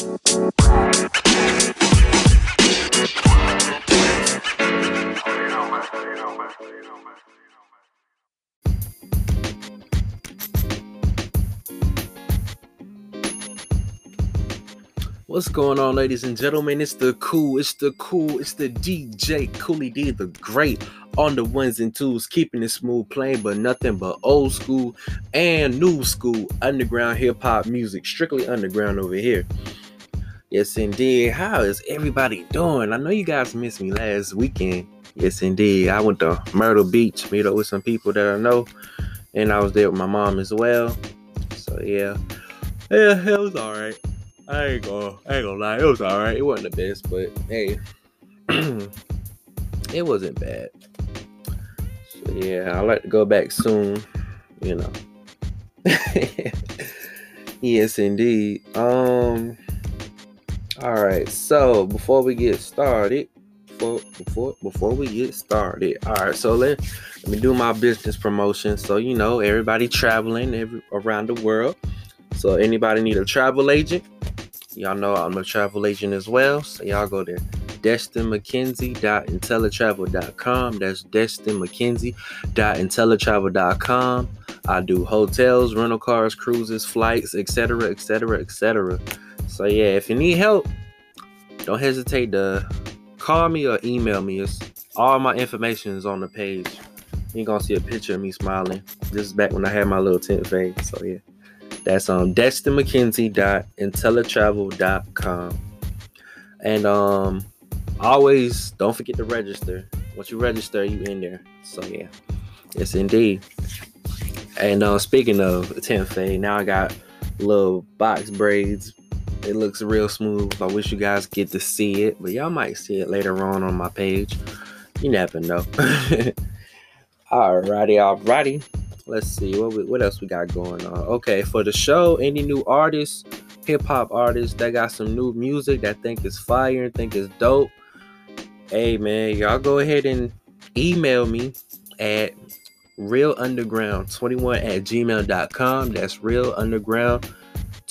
What's going on, ladies and gentlemen? It's the cool, it's the cool, it's the DJ Coolie D, the great on the ones and twos, keeping it smooth, playing but nothing but old school and new school underground hip hop music, strictly underground over here. Yes, indeed. How is everybody doing? I know you guys missed me last weekend. Yes, indeed. I went to Myrtle Beach, meet up with some people that I know, and I was there with my mom as well. So yeah, yeah, it was all right. I ain't gonna, I ain't gonna lie, it was alright. It wasn't the best, but hey, it wasn't bad. So yeah, I like to go back soon. You know. yes, indeed. Um. All right. So before we get started, before before before we get started, all right. So let let me do my business promotion. So you know, everybody traveling every around the world. So anybody need a travel agent? Y'all know I'm a travel agent as well. So y'all go there. DestinMcKenzie.inteletravel.com. That's DestinMcKenzie.inteletravel.com. I do hotels, rental cars, cruises, flights, etc., etc., etc. So yeah, if you need help, don't hesitate to call me or email me. It's all my information is on the page. You're gonna see a picture of me smiling. This is back when I had my little temp fade. So yeah. That's um destinmckenzie.inteletravel.com. And um always don't forget to register. Once you register, you in there. So yeah. Yes indeed. And uh speaking of temp fade, now I got little box braids. It looks real smooth. I wish you guys get to see it, but y'all might see it later on on my page. You never know. alrighty, alrighty let's see what we, what else we got going on. Okay, for the show, any new artists, hip hop artists that got some new music that think is fire and think is dope. Hey man, y'all go ahead and email me at realunderground21 at gmail.com. That's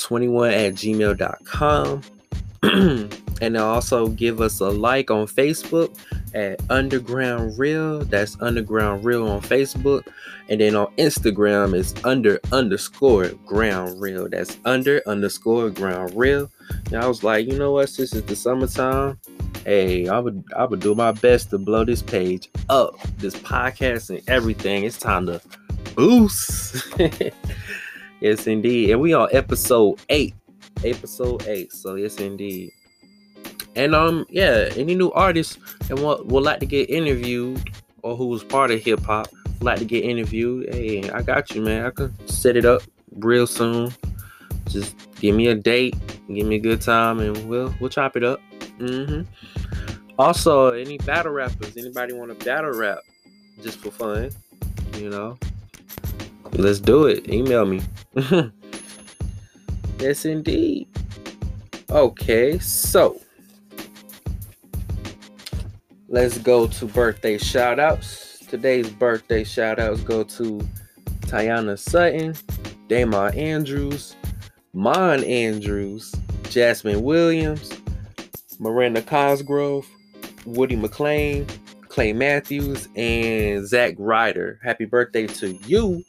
realunderground21 at gmail.com. and also give us a like on Facebook at Underground Real. That's Underground Real on Facebook. And then on Instagram is under underscore ground real. That's under underscore ground real. And I was like, you know what? This is the summertime. Hey, I would I would do my best to blow this page up, this podcast and everything. It's time to boost. yes, indeed. And we on episode eight. Episode eight. So yes, indeed. And um, yeah, any new artists and what would like to get interviewed or who was part of hip hop, like to get interviewed, hey, I got you, man. I can set it up real soon. Just give me a date, give me a good time, and we'll we'll chop it up. Mm-hmm. Also, any battle rappers, anybody want to battle rap just for fun, you know? Let's do it. Email me. yes, indeed. Okay, so Let's go to birthday shout outs. Today's birthday shout outs go to Tiana Sutton, Damon Andrews, Mon Andrews, Jasmine Williams, Miranda Cosgrove, Woody McLean, Clay Matthews, and Zach Ryder. Happy birthday to you.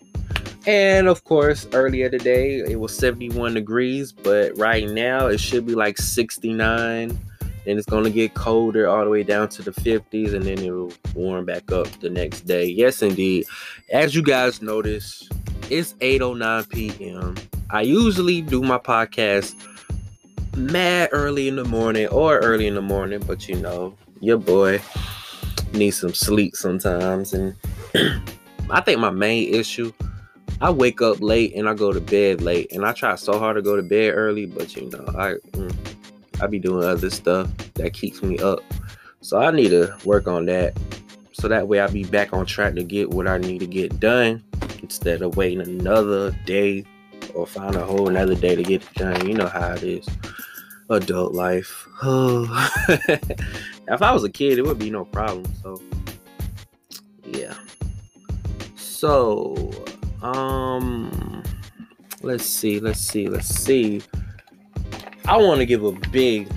And of course, earlier today it was 71 degrees, but right now it should be like 69 then it's going to get colder all the way down to the 50s and then it'll warm back up the next day. Yes indeed. As you guys notice it's 8.09 p.m i usually do my podcast mad early in the morning or early in the morning but you know your boy needs some sleep sometimes and i think my main issue I wake up late and I go to bed late, and I try so hard to go to bed early, but you know, I mm, I be doing other stuff that keeps me up. So I need to work on that. So that way I'll be back on track to get what I need to get done instead of waiting another day or find a whole another day to get it done. You know how it is. Adult life. if I was a kid, it would be no problem. So yeah. So um let's see, let's see, let's see. I want to give a big,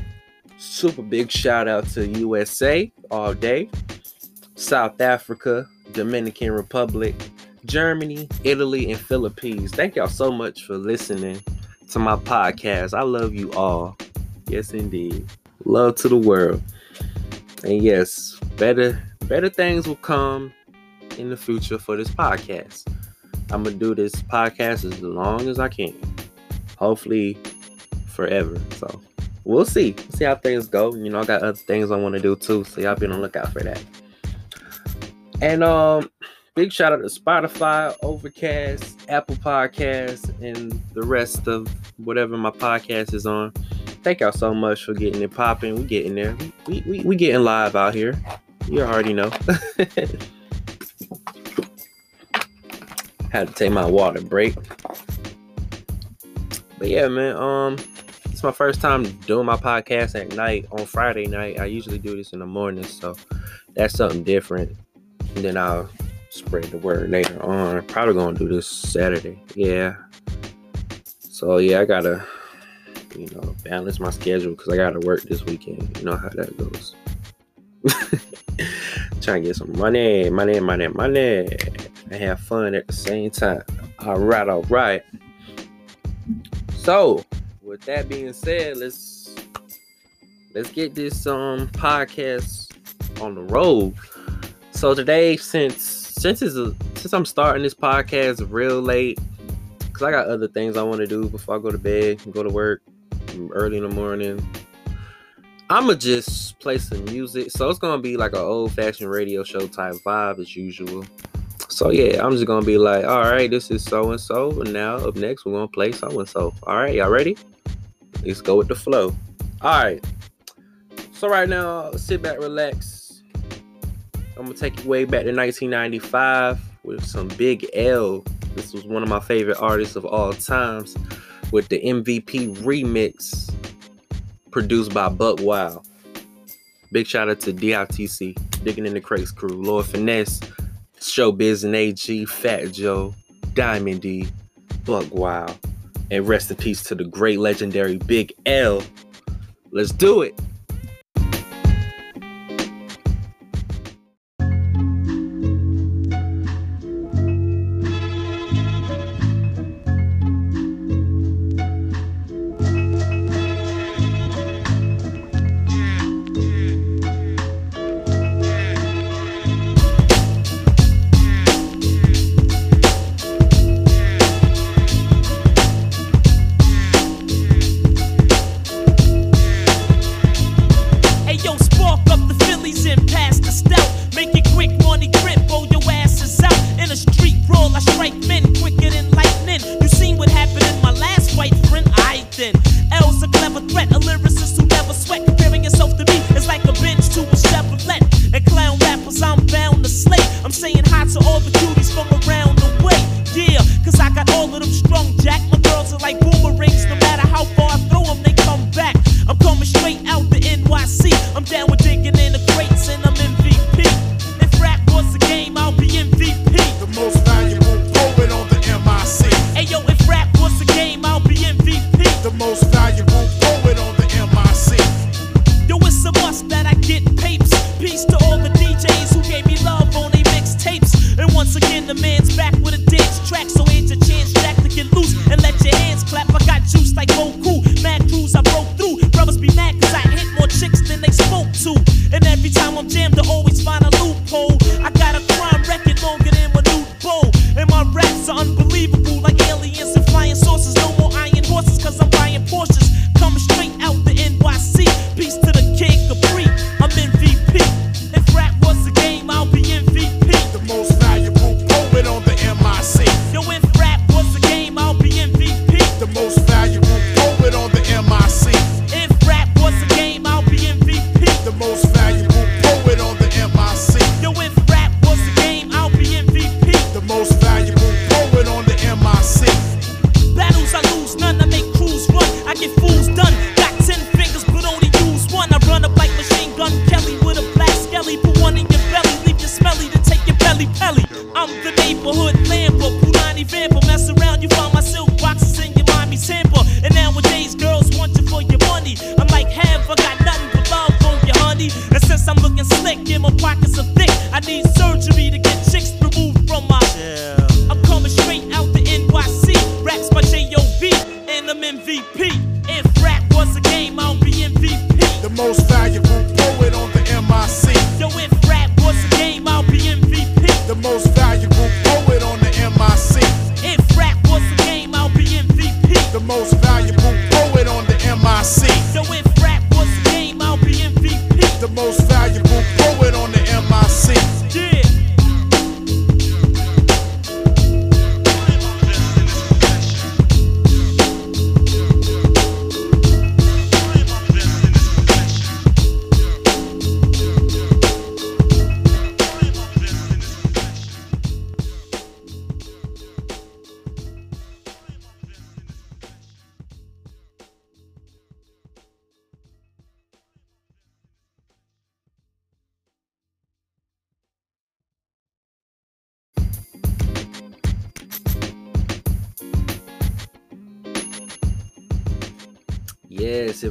super big shout out to USA all day, South Africa, Dominican Republic, Germany, Italy, and Philippines. Thank y'all so much for listening to my podcast. I love you all. Yes, indeed. Love to the world. And yes, better better things will come in the future for this podcast. I'm gonna do this podcast as long as I can. Hopefully forever. So we'll see. See how things go. You know, I got other things I want to do too. So y'all be on the lookout for that. And um big shout out to Spotify, Overcast, Apple Podcasts, and the rest of whatever my podcast is on. Thank y'all so much for getting it popping. We getting there. We we we getting live out here. You already know. Had to take my water break. But yeah, man, um, it's my first time doing my podcast at night on Friday night. I usually do this in the morning, so that's something different. And then I'll spread the word later on. Probably gonna do this Saturday. Yeah. So yeah, I gotta, you know, balance my schedule because I gotta work this weekend. You know how that goes. Trying to get some money, money, money, money, and have fun at the same time. All right, all right. So, with that being said, let's let's get this um podcast on the road. So today, since since it's a, since I'm starting this podcast real late, cause I got other things I want to do before I go to bed, and go to work early in the morning. I'ma just play some music. So it's gonna be like an old fashioned radio show type vibe as usual. So yeah, I'm just gonna be like, all right, this is so and so, and now up next we're gonna play so and so. All right, y'all ready? Let's go with the flow. All right. So right now, sit back, relax. I'm gonna take you way back to 1995 with some Big L. This was one of my favorite artists of all times, with the MVP remix produced by Buckwild. Big shout out to DITC, Digging in the Crates crew, Lord Finesse, Showbiz and AG, Fat Joe, Diamond D, Buckwild, and rest in peace to the great legendary Big L. Let's do it.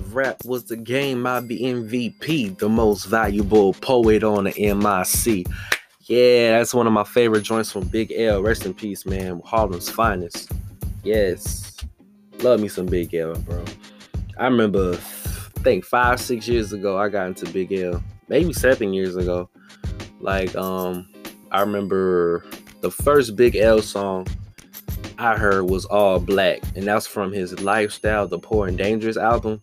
Rap was the game, I'd be MVP, the most valuable poet on the MIC. Yeah, that's one of my favorite joints from Big L. Rest in peace, man. Harlem's finest. Yes. Love me some Big L, bro. I remember, I think five, six years ago, I got into Big L. Maybe seven years ago. Like, um, I remember the first Big L song I heard was All Black, and that's from his Lifestyle, the Poor and Dangerous album.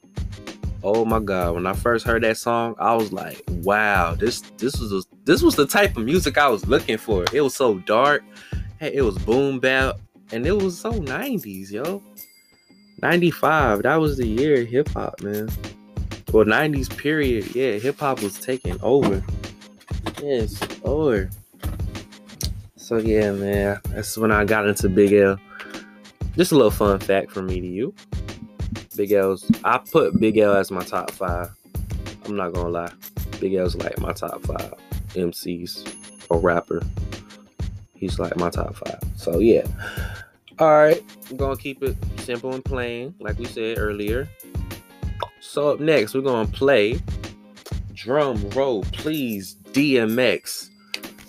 Oh my god, when I first heard that song, I was like, wow, this this was this was the type of music I was looking for. It was so dark, hey, it was boom bap, and it was so 90s, yo. 95, that was the year hip hop, man. Well, 90s period, yeah, hip hop was taking over. Yes, over. So yeah, man, that's when I got into Big L. Just a little fun fact from me to you. Big L's, I put Big L as my top five. I'm not gonna lie, Big L's like my top five MCs or rapper. He's like my top five. So yeah. All right, I'm gonna keep it simple and plain, like we said earlier. So up next, we're gonna play drum roll, please, DMX.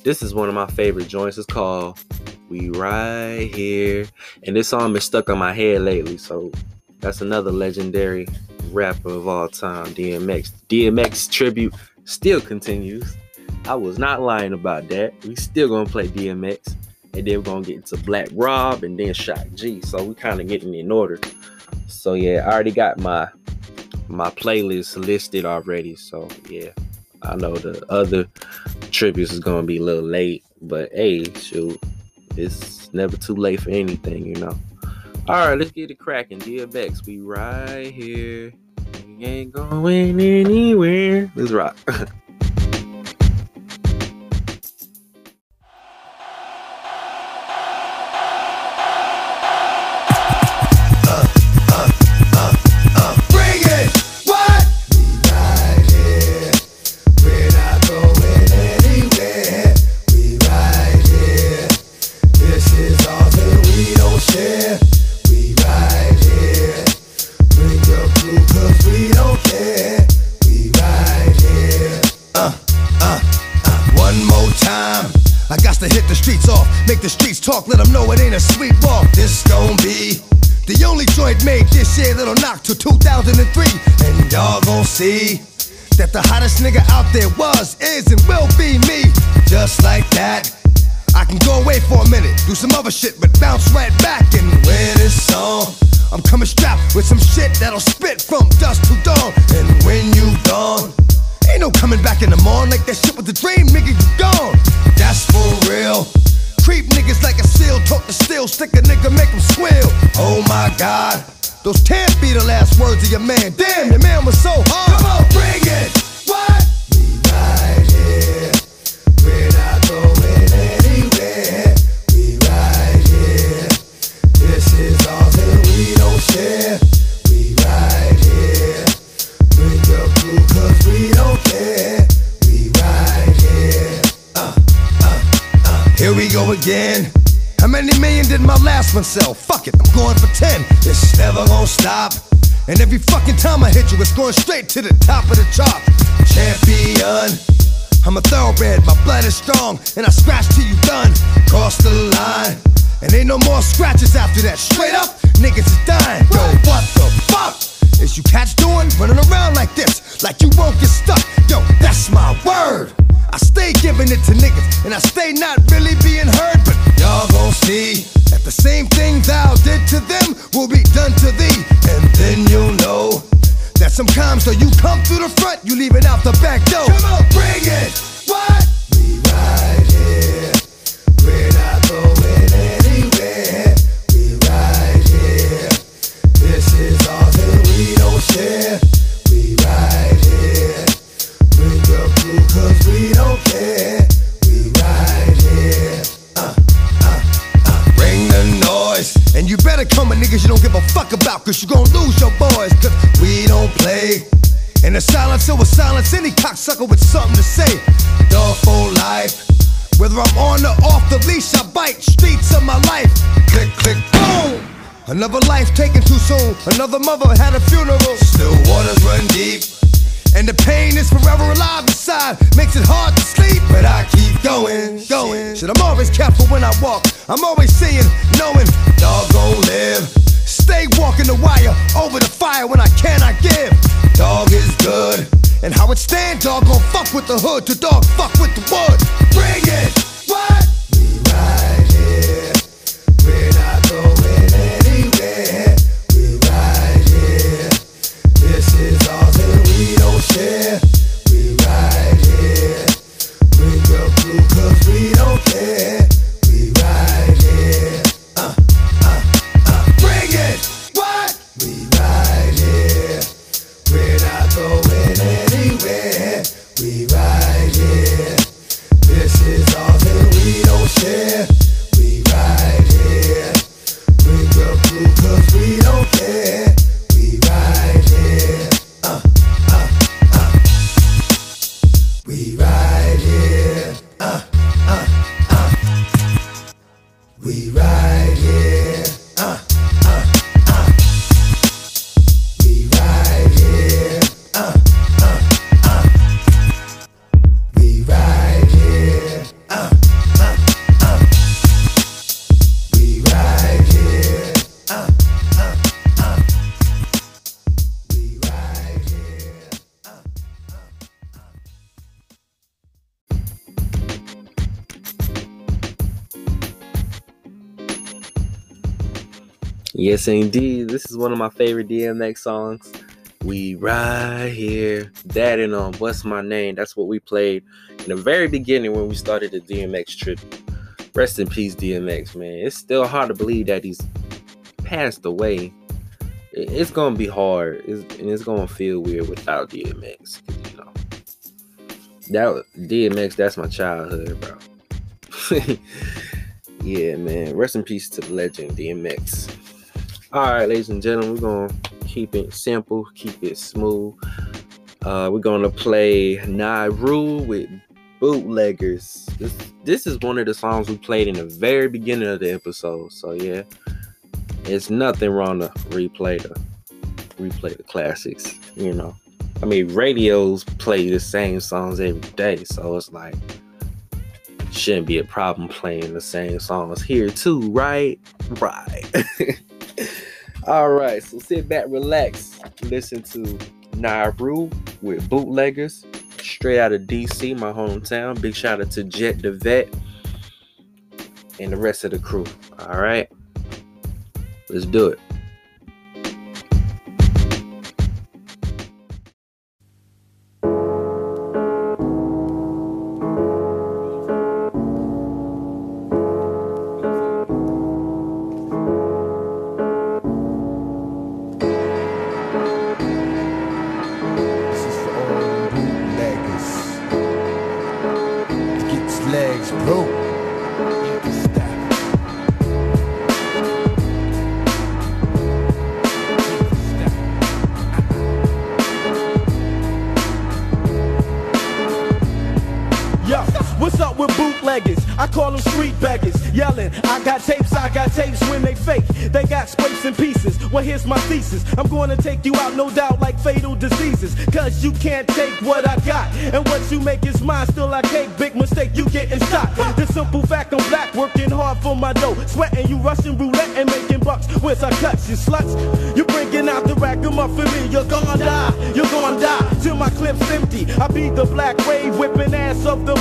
This is one of my favorite joints. It's called We Right Here. And this song been stuck on my head lately. So that's another legendary rapper of all time, DMX. DMX tribute still continues. I was not lying about that. We still gonna play DMX. And then we're gonna get into Black Rob and then Shock G. So we kind of getting in order. So yeah, I already got my my playlist listed already. So yeah. I know the other tributes is gonna be a little late, but hey, shoot, it's never too late for anything, you know. All right, let's get it cracking. DMX, we right here. We ain't going anywhere. Let's rock. 2003. And y'all gon' see that the hottest nigga out there was, is, and will be me. Just like that. I can go away for a minute, do some other shit, but bounce right back and wear this song. I'm coming strapped with some shit that'll spit from dusk to dawn. And when you gone, ain't no coming back in the morning like that shit was a dream, nigga, you gone. That's for real. Creep niggas like a seal, talk to steel, stick a nigga, make him squeal. Oh my god, those can't be the last words of your man. Damn, your man was so hard. Come on, bring it. What? We right here. We're not going anywhere. We right here. This is all that we don't share. We right here. Bring your crew cause we don't care. We right here. Uh, uh, uh. Here we go again. How many million did my last one sell? Stop. And every fucking time I hit you, it's going straight to the top of the chart. Champion. I'm a thoroughbred, my blood is strong, and I scratch till you done. Cross the line, and ain't no more scratches after that. Straight up, niggas is dying. Yo, what the fuck? is you cats doing running around like this, like you won't get stuck. Yo, that's my word. I stay giving it to niggas, and I stay not really being heard, but y'all gon' see that the same thing thou did to them will be done to thee, and then you'll know that sometimes though you come through the front, you leave it out the back door. Come on, bring it. What? We right here. We're not going anywhere. We right here. This is ours and we don't share. Fuck about cause you gon' lose your boys. Cause we don't play. In the silence, it will silence any cocksucker with something to say. Dog life. Whether I'm on or off the leash, I bite streets of my life. Click, click, boom. Another life taken too soon. Another mother had a funeral. Still waters run deep. And the pain is forever alive inside. Makes it hard to sleep, but I keep going, going. Shit, I'm always careful when I walk. I'm always seeing, knowing, dog live. Stay walking the wire over the fire when I cannot give. Dog is good. And how it stand, dog gon' fuck with the hood. To dog fuck with the wood. Bring it. What? We right here. We're not going anywhere. We right here. This is ours and we don't share. We right here. Bring your crew cause we don't care. Don't. We right here. Bring your crew cause we don't care. Yes, indeed. This is one of my favorite DMX songs. We right here. That and um, what's my name? That's what we played in the very beginning when we started the DMX trip. Rest in peace, DMX, man. It's still hard to believe that he's passed away. It's gonna be hard, it's, and it's gonna feel weird without DMX. You know, that DMX. That's my childhood, bro. yeah, man. Rest in peace to the legend DMX. All right, ladies and gentlemen, we're gonna keep it simple, keep it smooth. Uh, we're gonna play Nauru with Bootleggers. This this is one of the songs we played in the very beginning of the episode. So yeah, it's nothing wrong to replay the replay the classics. You know, I mean, radios play the same songs every day, so it's like shouldn't be a problem playing the same songs here too, right? Right. All right, so sit back, relax, listen to Nauru with Bootleggers, straight out of DC, my hometown. Big shout out to Jet the Vet and the rest of the crew. All right, let's do it. Bootleggers. I call them street beggars. Yelling, I got tapes, I got tapes when they fake. They got scrapes and pieces. Well, here's my thesis. I'm gonna take you out, no doubt, like fatal diseases. Cause you can't take what I got. And what you make is mine, still I cake. Big mistake, you getting shot. The simple fact I'm black, working hard for my dough. Sweating, you rushing roulette and making bucks. Where's our cuts, you sluts? You bringing out the rack, I'm up for me. You're gonna die, you're gonna die. Till my clip's empty. I be the black wave, whipping ass of the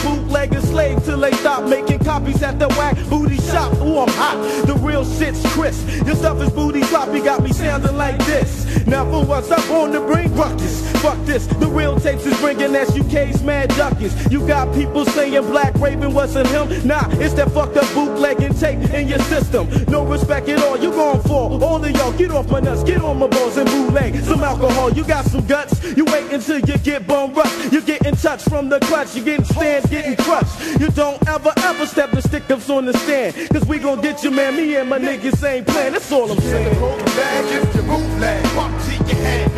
bootlegger slave till they stop making copies at the whack booty shop. Ooh, I'm hot. The real shit's crisp. Your stuff is booty sloppy, got me sounding like this. Never was up on the bring ruckus. Fuck this. The real tapes is bringing SUK's mad duckers. You got people saying Black Raven wasn't him. Nah, it's that fucked up bootlegging tape in your system. No respect at all. You gon' fall. All of y'all, get off my nuts, get on my balls and bootleg some alcohol. You got some guts. You wait until you get bone rust. You get in touch from the clutch. You getting stand, getting crushed. You don't ever ever step the stick ups on the stand. Cause we gon' get you, man. Me and my niggas ain't playing. That's all I'm saying. the you bootleg. Fuck till your head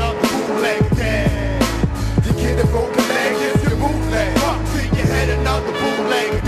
bootleg. You get you bootleg. Fuck till your head another bootleg.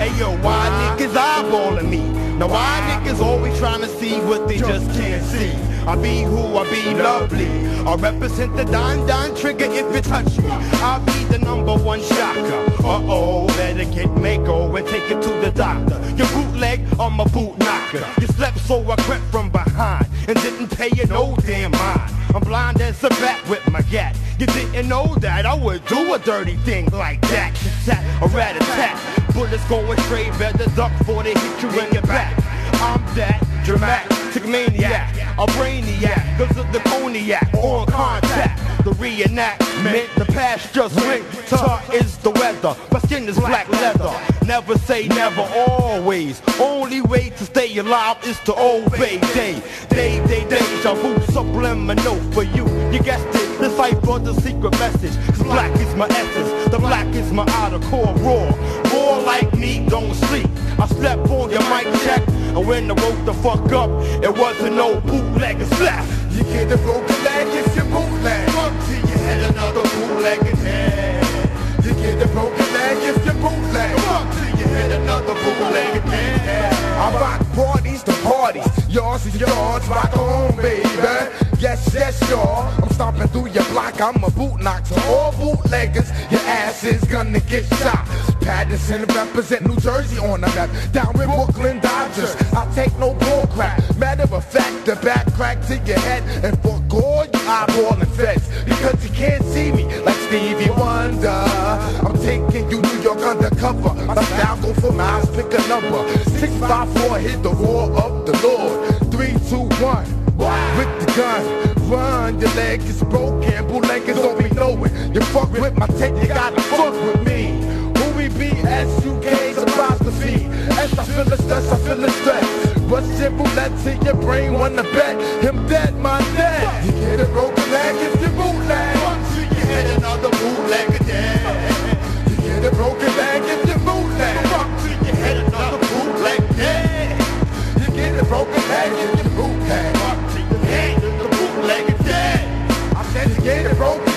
Hey yo, why niggas eyeballing me? Now why niggas always trying to see what they just can't see? I be who I be lovely. I represent the Don Don trigger if you touch me. I'll be the number one shocker. Uh oh, better get Mako and take it to the doctor. Your bootleg, I'm a boot knocker. You slept so I crept from behind and didn't pay you no damn mind. I'm blind as a bat with my gat. You didn't know that I would do a dirty thing like that. Tat a rat attack. Bullets going straight, better duck before they hit you in your back. I'm that dramatic maniac, a brainiac, cause of the cognac on contact. The reenactment, the past just went. Tar is the weather, my skin is black leather. Never say never, always. Only way to stay alive is to obey day. Day, day, day. deja vu, subliminal for you. You guessed it, the cipher, the secret message. Cause black is my essence, the black is my outer core raw. More like me, don't sleep. I slept on your mic check, and when I woke the fuck up, it wasn't no bootleggers left. You get a broken leg if you bootleg. Fuck till you. Get a broken leg if you bootleg. Fuck till you had another bootleg dead. I rock parties to parties. Yours is yours, rock on, baby. Yes, yes, y'all. I'm stomping through your block. I'm a boot knock to all bootleggers. Your ass is gonna get shot. Paterson represent New Jersey on the map. Down with Brooklyn Dodgers. I take no bull crap. Matter of fact, the back crack to your head and fuck all you eyeballing feds. Because you can't see me like Stevie Wonder. I'm taking you New York undercover. My style go for miles, pick a number. 654 hit the roar of the Lord. 321 with the gun. Run, your leg is broken. Bootleggers don't be knowing. You fuck with my tape, you gotta fuck with me. Who we be? S-U-K's apostrophe. S, I feel the stress, I feel the stress. But simple, let's your brain wanna bet. Him dead, my dead. You get a broken leg if you bootleg. Once you hit another bootleg dead. You get a broken leg if you bootleg. Once you hit another bootleg dead. You get a broken leg if you bootleg. Once you hit the bootleg dead. I said you get a broken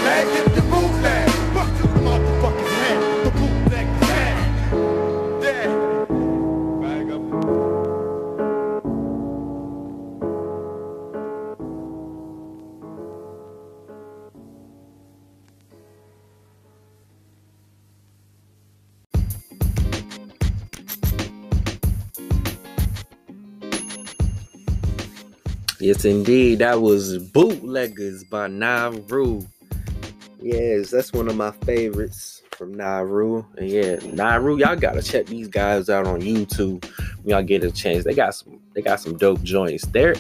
Yes, indeed. That was Bootleggers by Naru. Yes, that's one of my favorites from Naru. And yeah, Naru, y'all gotta check these guys out on YouTube when y'all get a chance. They got some they got some dope joints. Their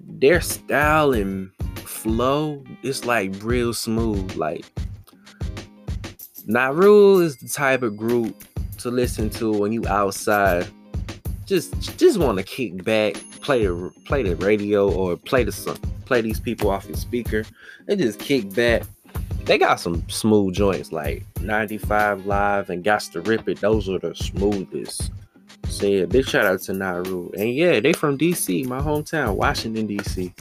their style and flow is like real smooth. Like Naru is the type of group to listen to when you outside just just want to kick back, play the play the radio or play the play these people off your speaker, and just kick back. They got some smooth joints like 95 Live and Gots to Rip It. Those are the smoothest. So yeah, big shout out to Naru. And yeah, they from DC, my hometown, Washington, DC.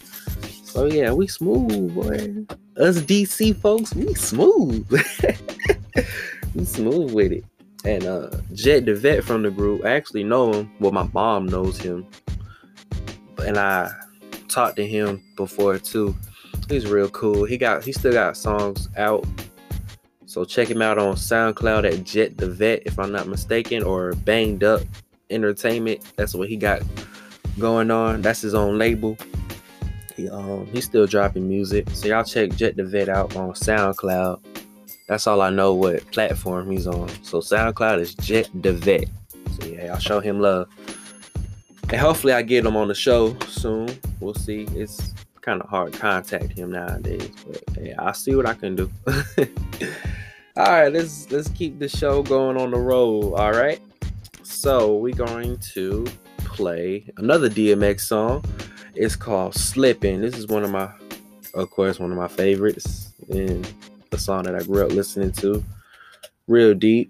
So yeah, we smooth, boy. Us DC folks, we smooth. we smooth with it. And uh Jet the vet from the group, I actually know him. Well, my mom knows him. And I talked to him before too. He's real cool. He got he still got songs out. So check him out on SoundCloud at Jet the Vet, if I'm not mistaken, or Banged Up Entertainment. That's what he got going on. That's his own label. He um he's still dropping music. So y'all check Jet the Vet out on SoundCloud. That's all I know what platform he's on. So SoundCloud is Jet the Vet. So yeah, I'll show him love. And hopefully I get him on the show soon. We'll see. It's kind of hard to contact him nowadays, but hey, I'll see what I can do. all right, let's let's keep the show going on the road. All right. So we're going to play another DMX song. It's called Slipping. This is one of my, of course, one of my favorites and the song that I grew up listening to. Real deep.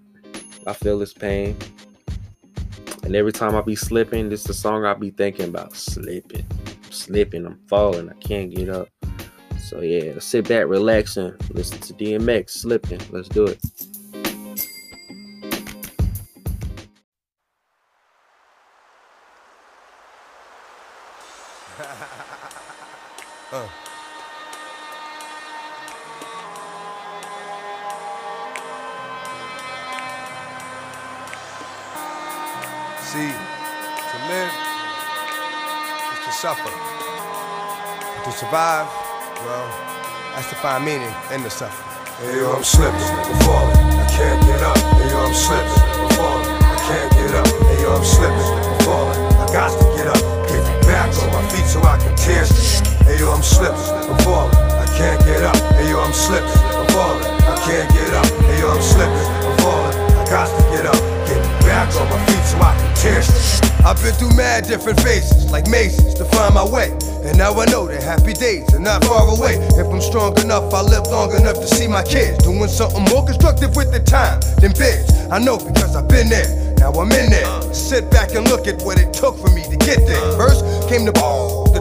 I feel this pain. And every time I be slipping, this is the song I be thinking about. Slipping. I'm slipping. I'm falling. I can't get up. So yeah, sit back, relax, and listen to DMX slipping. Let's do it. To survive, well, that's to find meaning in the suffering. Hey yo, I'm slipping, I'm falling, I can't get up. Hey yo, I'm slipping, I'm falling, I can't get up. Hey yo, I'm slipping, I'm falling, I got to get up. Get back on my feet so I can tear. Hey yo, I'm slipping, I'm falling, I can't get up. Hey yo, I'm slipping, I'm falling, I can't get up. Hey yo, I'm slipping, I'm falling, I got to get up. Get back on my feet so I can tear. I've been through mad different phases, like mazes, to find my way. And now I know that happy days are not far away. If I'm strong enough, I'll live long enough to see my kids doing something more constructive with the time than bids. I know because I've been there. Now I'm in there. Sit back and look at what it took for me to get there. First came the the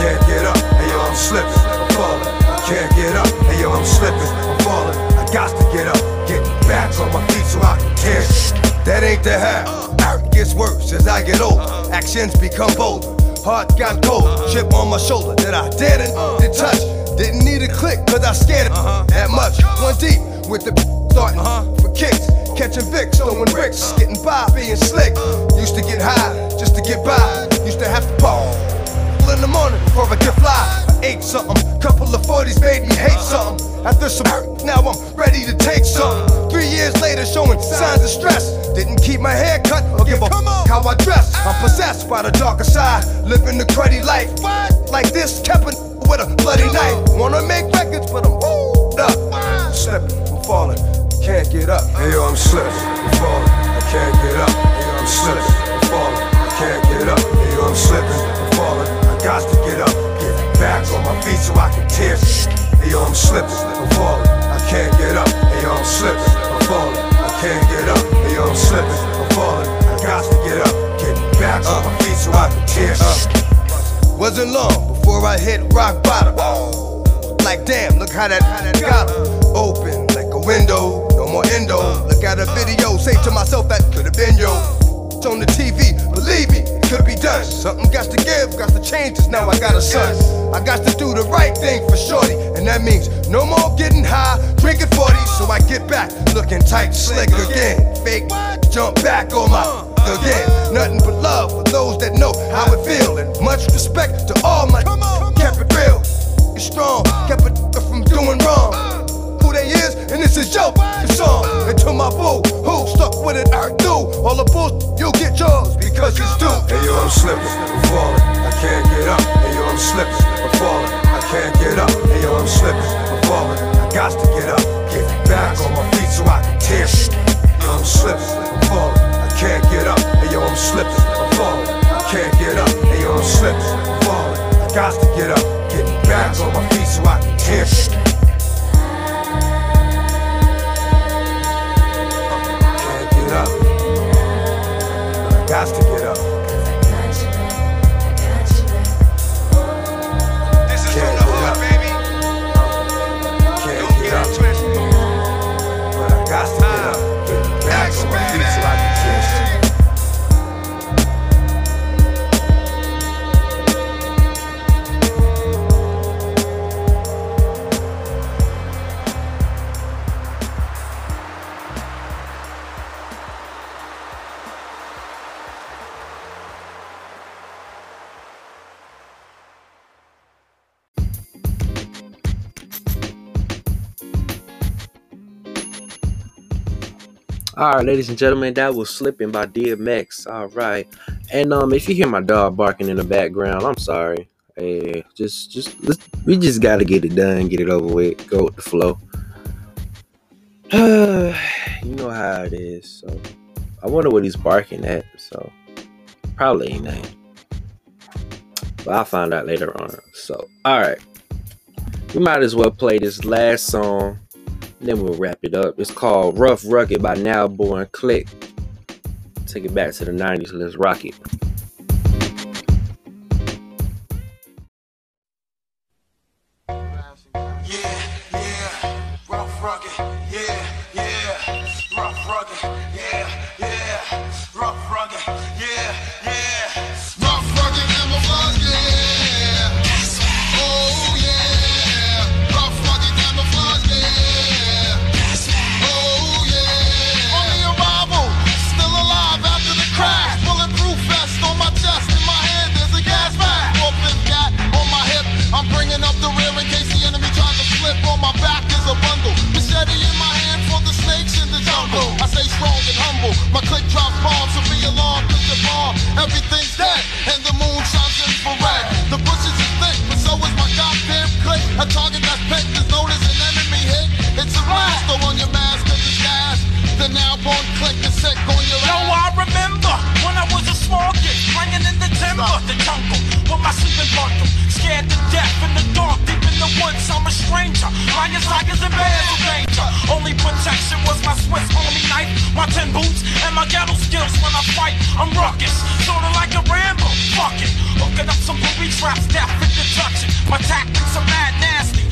can't get up. Hey yo, I'm slipping, I'm falling, I can't get up. Hey yo, I'm slipping, I'm falling, I got to get up. Get back on my feet so I can tear. That ain't the half. It gets worse as I get older. Actions become bolder. Heart got cold. Chip on my shoulder that I didn't to touch. Didn't need a click cause I scared it uh-huh. that much. One deep with the starting uh-huh. for kicks. Catching Vicks, throwing bricks, getting by, being slick. Used to get high just to get by. Used to have to in the morning I get fly. I ate something, couple of 40s made me hate something. After some hurt, now I'm ready to take something. Three years later, showing signs of stress. Didn't keep my hair cut or give a f- how I dress. I'm possessed by the darker side, living the cruddy life. Like this, kept a with a bloody knife. Wanna make records, but I'm up. I'm slipping, I'm falling, can't get up. Hey yo, I'm slipping, I'm falling, I can't get up. I'm slipping, I'm falling, I can't get up. Hey I'm slipping, I'm falling, I can't get up. Hey I'm slipping, I'm falling, I got to get up. Get back on my feet so I can tear. up. Wasn't long before I hit rock bottom. Like damn, look how that, how that got open like a window. No more endo. Look at a video, say to myself that could have been yo. It's on the TV, believe me, could be done. Something got to give, got to change. Cause now I got a son. I got to do the right thing for shorty, and that means no more getting high, drinking 40. So I get back, looking tight, slick again. fake. Jump back on my again. Nothing but love for those that know how it feel. And much respect to all my kept it real. It's strong, kept it from doing wrong. They is, and this is your song. And to my boo, who stuck with it, I do. All the bull, you'll get yours because it's due. Hey yo, I'm slipping, I'm falling, I can't get up. Hey yo, I'm slipping, I'm falling, I can't get up. Hey yo, I'm slipping, I'm falling, I got to get up. Get back on my feet so I can tear I'm slipping, I'm falling, I can't get up. Hey yo, I'm slipping, I'm falling, I can't get up. Hey yo, I'm slipping, I'm falling, I got to get up. Get back on my feet so I can tear up. I got to All right, ladies and gentlemen, that was "Slipping" by DMX. All right, and um, if you hear my dog barking in the background, I'm sorry. Hey, just, just, let's- we just got to get it done, get it over with, go with the flow. you know how it is. So, I wonder what he's barking at. So, probably ain't nothing. But I'll find out later on. So, all right, we might as well play this last song. Then we'll wrap it up. It's called Rough Rugged by Now Born Click. Take it back to the 90s. Let's rock it. My tin boots, and my ghetto skills when I fight. I'm ruckus, sorta like a Rambo. Fuck it, hooking up some booby traps, death in the touch. My tactics are mad nasty,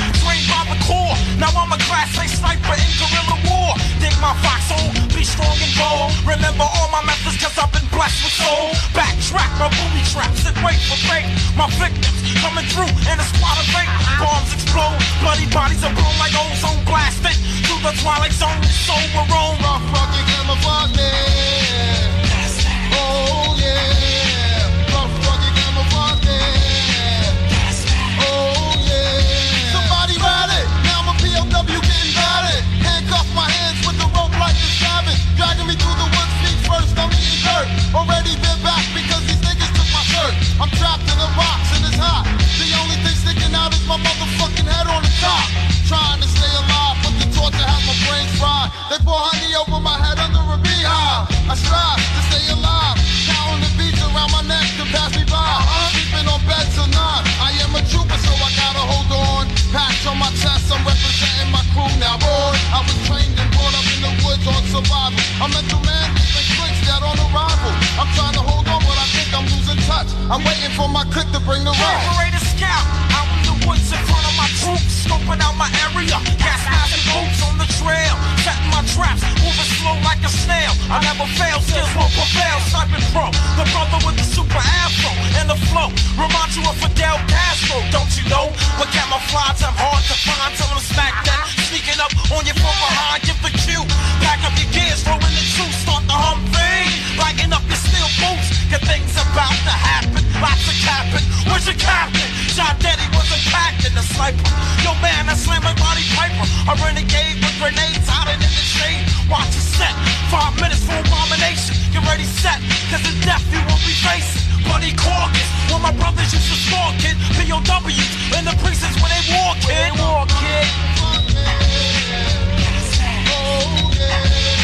by the core. Now I'm a class A sniper in guerrilla war. Dig my foxhole, be strong and bold. Remember all my methods, cause I've been blessed with soul. Backtrack my booby traps and wait for fate. My victims coming through in a squad of eight. Bombs explode, bloody bodies are blown like ozone blasting. Through the twilight zone, so we're on. Rough rugged camouflage, yeah. I'm. Already been back because these niggas took my shirt. I'm trapped in the rocks and it's hot. The only thing sticking out is my motherfucking head on the top. Trying to stay alive, but the torture has my brains fried. They pour honey over my head under. I strive to stay alive. Counting the beats around my neck to pass me by. Uh-huh. Sleeping on beds or not. I am a trooper, so I gotta hold on. Patch on my chest, I'm representing my crew now. Boy, I was trained and brought up in the woods on survival. I'm mental man, these clicks that on arrival. I'm trying to hold on, but I think I'm losing touch. I'm waiting for my click to bring the rush. Operator scout out in the woods in front of my troops, scoping out my area. Gas mask and boots on the trail, my traps, moving slow like a snail. I never fail, skills will prevail. Sniping pro, the brother with the super afro and the flow. Remind you of Fidel Castro, don't you know? But got I'm hard to find till I'm smacked. Sneaking up on you from behind, give the cue. Pack up your gears, throw in the truth, start the hum thing. Up your steel boots, cause things about to happen. Lots of capping. Where's your captain? John Daddy was a captain, a sniper. Yo, man, I slammed my body piper. A renegade with grenades out in the shade. Watch a set. Five minutes for abomination. Get ready, set. Cause the death you won't be facing. Buddy Corkins, when my brothers used to score, kid. POWs in the precincts when they war, kid. When they war, kid. Oh, yeah.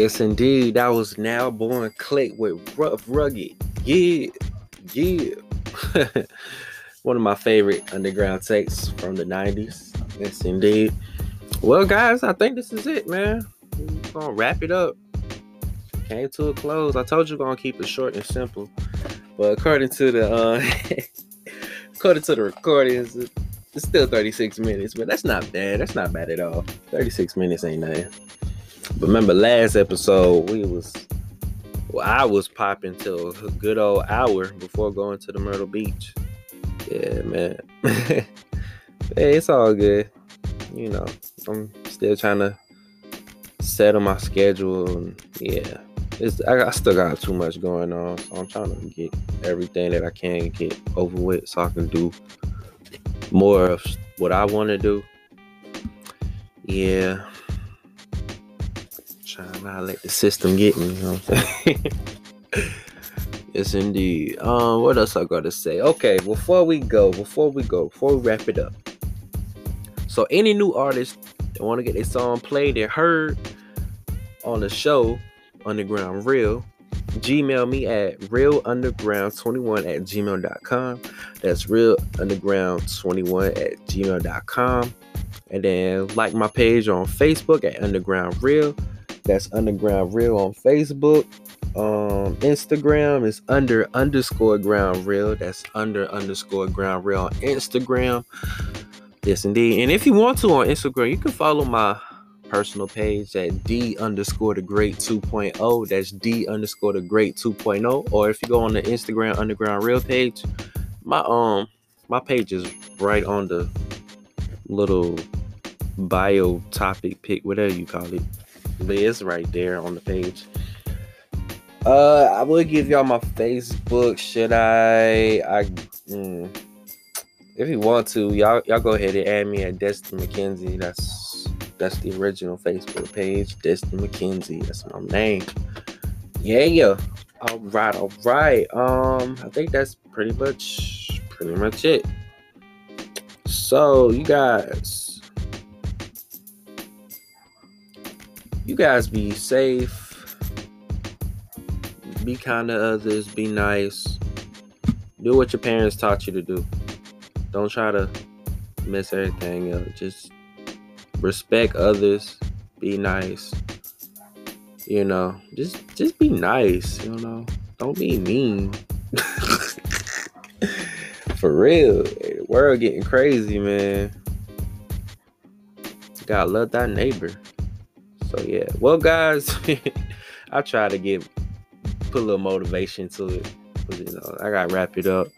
Yes, indeed. That was now born click with rough rugged. Yeah, yeah. One of my favorite underground takes from the 90s. Yes, indeed. Well, guys, I think this is it, man. We're gonna wrap it up. Came to a close. I told you we're gonna keep it short and simple. But according to the uh according to the recordings, it's still 36 minutes, but that's not bad. That's not bad at all. 36 minutes ain't nothing. Remember last episode we was well, I was popping till a good old hour before going to the Myrtle Beach. Yeah, man. hey, it's all good. You know, I'm still trying to settle my schedule and yeah. It's I, I still got too much going on, so I'm trying to get everything that I can get over with so I can do more of what I want to do. Yeah to let the system get me. You know what I'm saying? yes, indeed. Um, what else I gotta say? Okay, before we go, before we go, before we wrap it up. So, any new artists that want to get their song played and heard on the show, Underground Real, Gmail me at realunderground21 at gmail.com. That's realunderground21 at gmail.com. And then like my page on Facebook at Underground Real. That's Underground Real on Facebook. Um, Instagram is under underscore ground real. That's under underscore ground real on Instagram. Yes, indeed. And if you want to on Instagram, you can follow my personal page at D underscore the great 2.0. That's D underscore the great 2.0. Or if you go on the Instagram underground real page, my um my page is right on the little bio topic pick, whatever you call it. But it's right there on the page. Uh, I will give y'all my Facebook. Should I? I mm, if you want to, y'all y'all go ahead and add me at Destin McKenzie. That's that's the original Facebook page. Destin McKenzie. That's my name. Yeah, yeah. All right, all right. Um, I think that's pretty much pretty much it. So you guys, you guys be safe. Be kind to others. Be nice. Do what your parents taught you to do. Don't try to mess everything up. Just respect others. Be nice. You know, just just be nice. You know, don't be mean. For real, the world getting crazy, man. Gotta love that neighbor. So yeah, well, guys, I try to get put a little motivation to it. You know, I gotta wrap it up.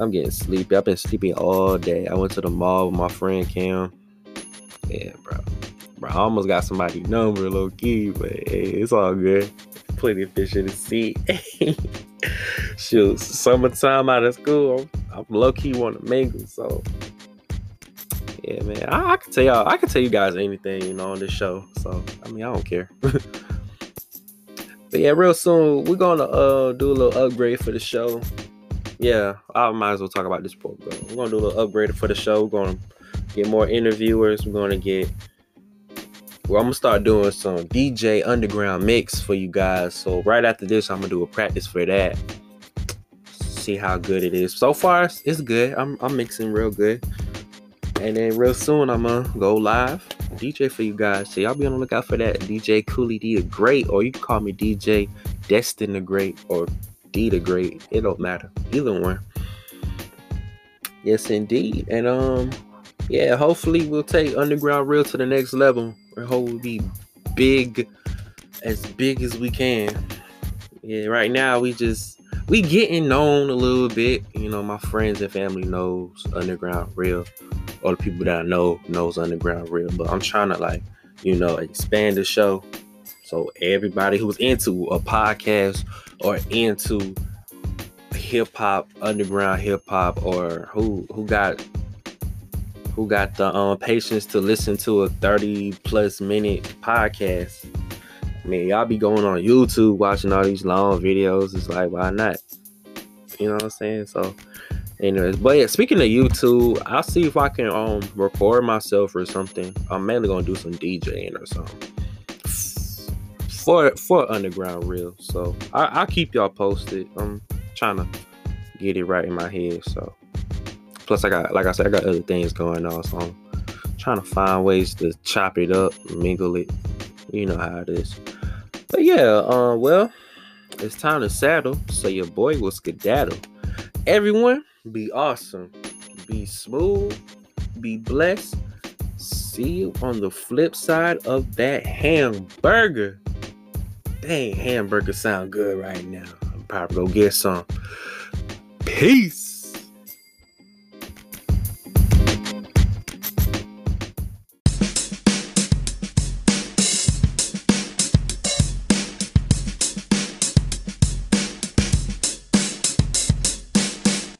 I'm getting sleepy. I've been sleeping all day. I went to the mall with my friend Cam. Yeah, bro. Bro, I almost got somebody number low key, but hey, it's all good. Plenty of fish in the sea. Shoot, summertime out of school, I'm, I'm low key want to mingle. So, yeah, man, I, I can tell y'all, I can tell you guys anything, you know, on this show. So, I mean, I don't care. But yeah, real soon we're gonna uh do a little upgrade for the show. Yeah, I might as well talk about this book. Bro. We're gonna do a little upgrade for the show. We're gonna get more interviewers. We're gonna get. Well, I'm gonna start doing some DJ underground mix for you guys. So right after this, I'm gonna do a practice for that. See how good it is. So far, it's- good. I'm I'm mixing real good. And then real soon, I'm gonna go live DJ for you guys. So y'all be on the lookout for that. DJ Cooley D the Great, or you can call me DJ Destin the Great, or D the Great. It don't matter. Either one. Yes, indeed. And um, yeah, hopefully we'll take Underground Real to the next level. I hope we'll be big, as big as we can. Yeah, right now we just we getting known a little bit. You know, my friends and family knows Underground Real. All the people that I know knows Underground Real. But I'm trying to like, you know, expand the show. So everybody who's into a podcast or into hip hop, underground hip hop, or who who got who got the um patience to listen to a 30 plus minute podcast. I mean, y'all be going on YouTube watching all these long videos. It's like, why not? You know what I'm saying? So, anyways, but yeah, speaking of YouTube, I'll see if I can um record myself or something. I'm mainly gonna do some DJing or something for for underground real. So I, I'll keep y'all posted. I'm trying to get it right in my head. So plus I got like I said, I got other things going on. So I'm trying to find ways to chop it up, mingle it. You know how it is. But yeah, uh, well, it's time to saddle. So your boy will skedaddle. Everyone, be awesome, be smooth, be blessed. See you on the flip side of that hamburger. Dang, hamburger sound good right now. I'm probably gonna get some. Peace.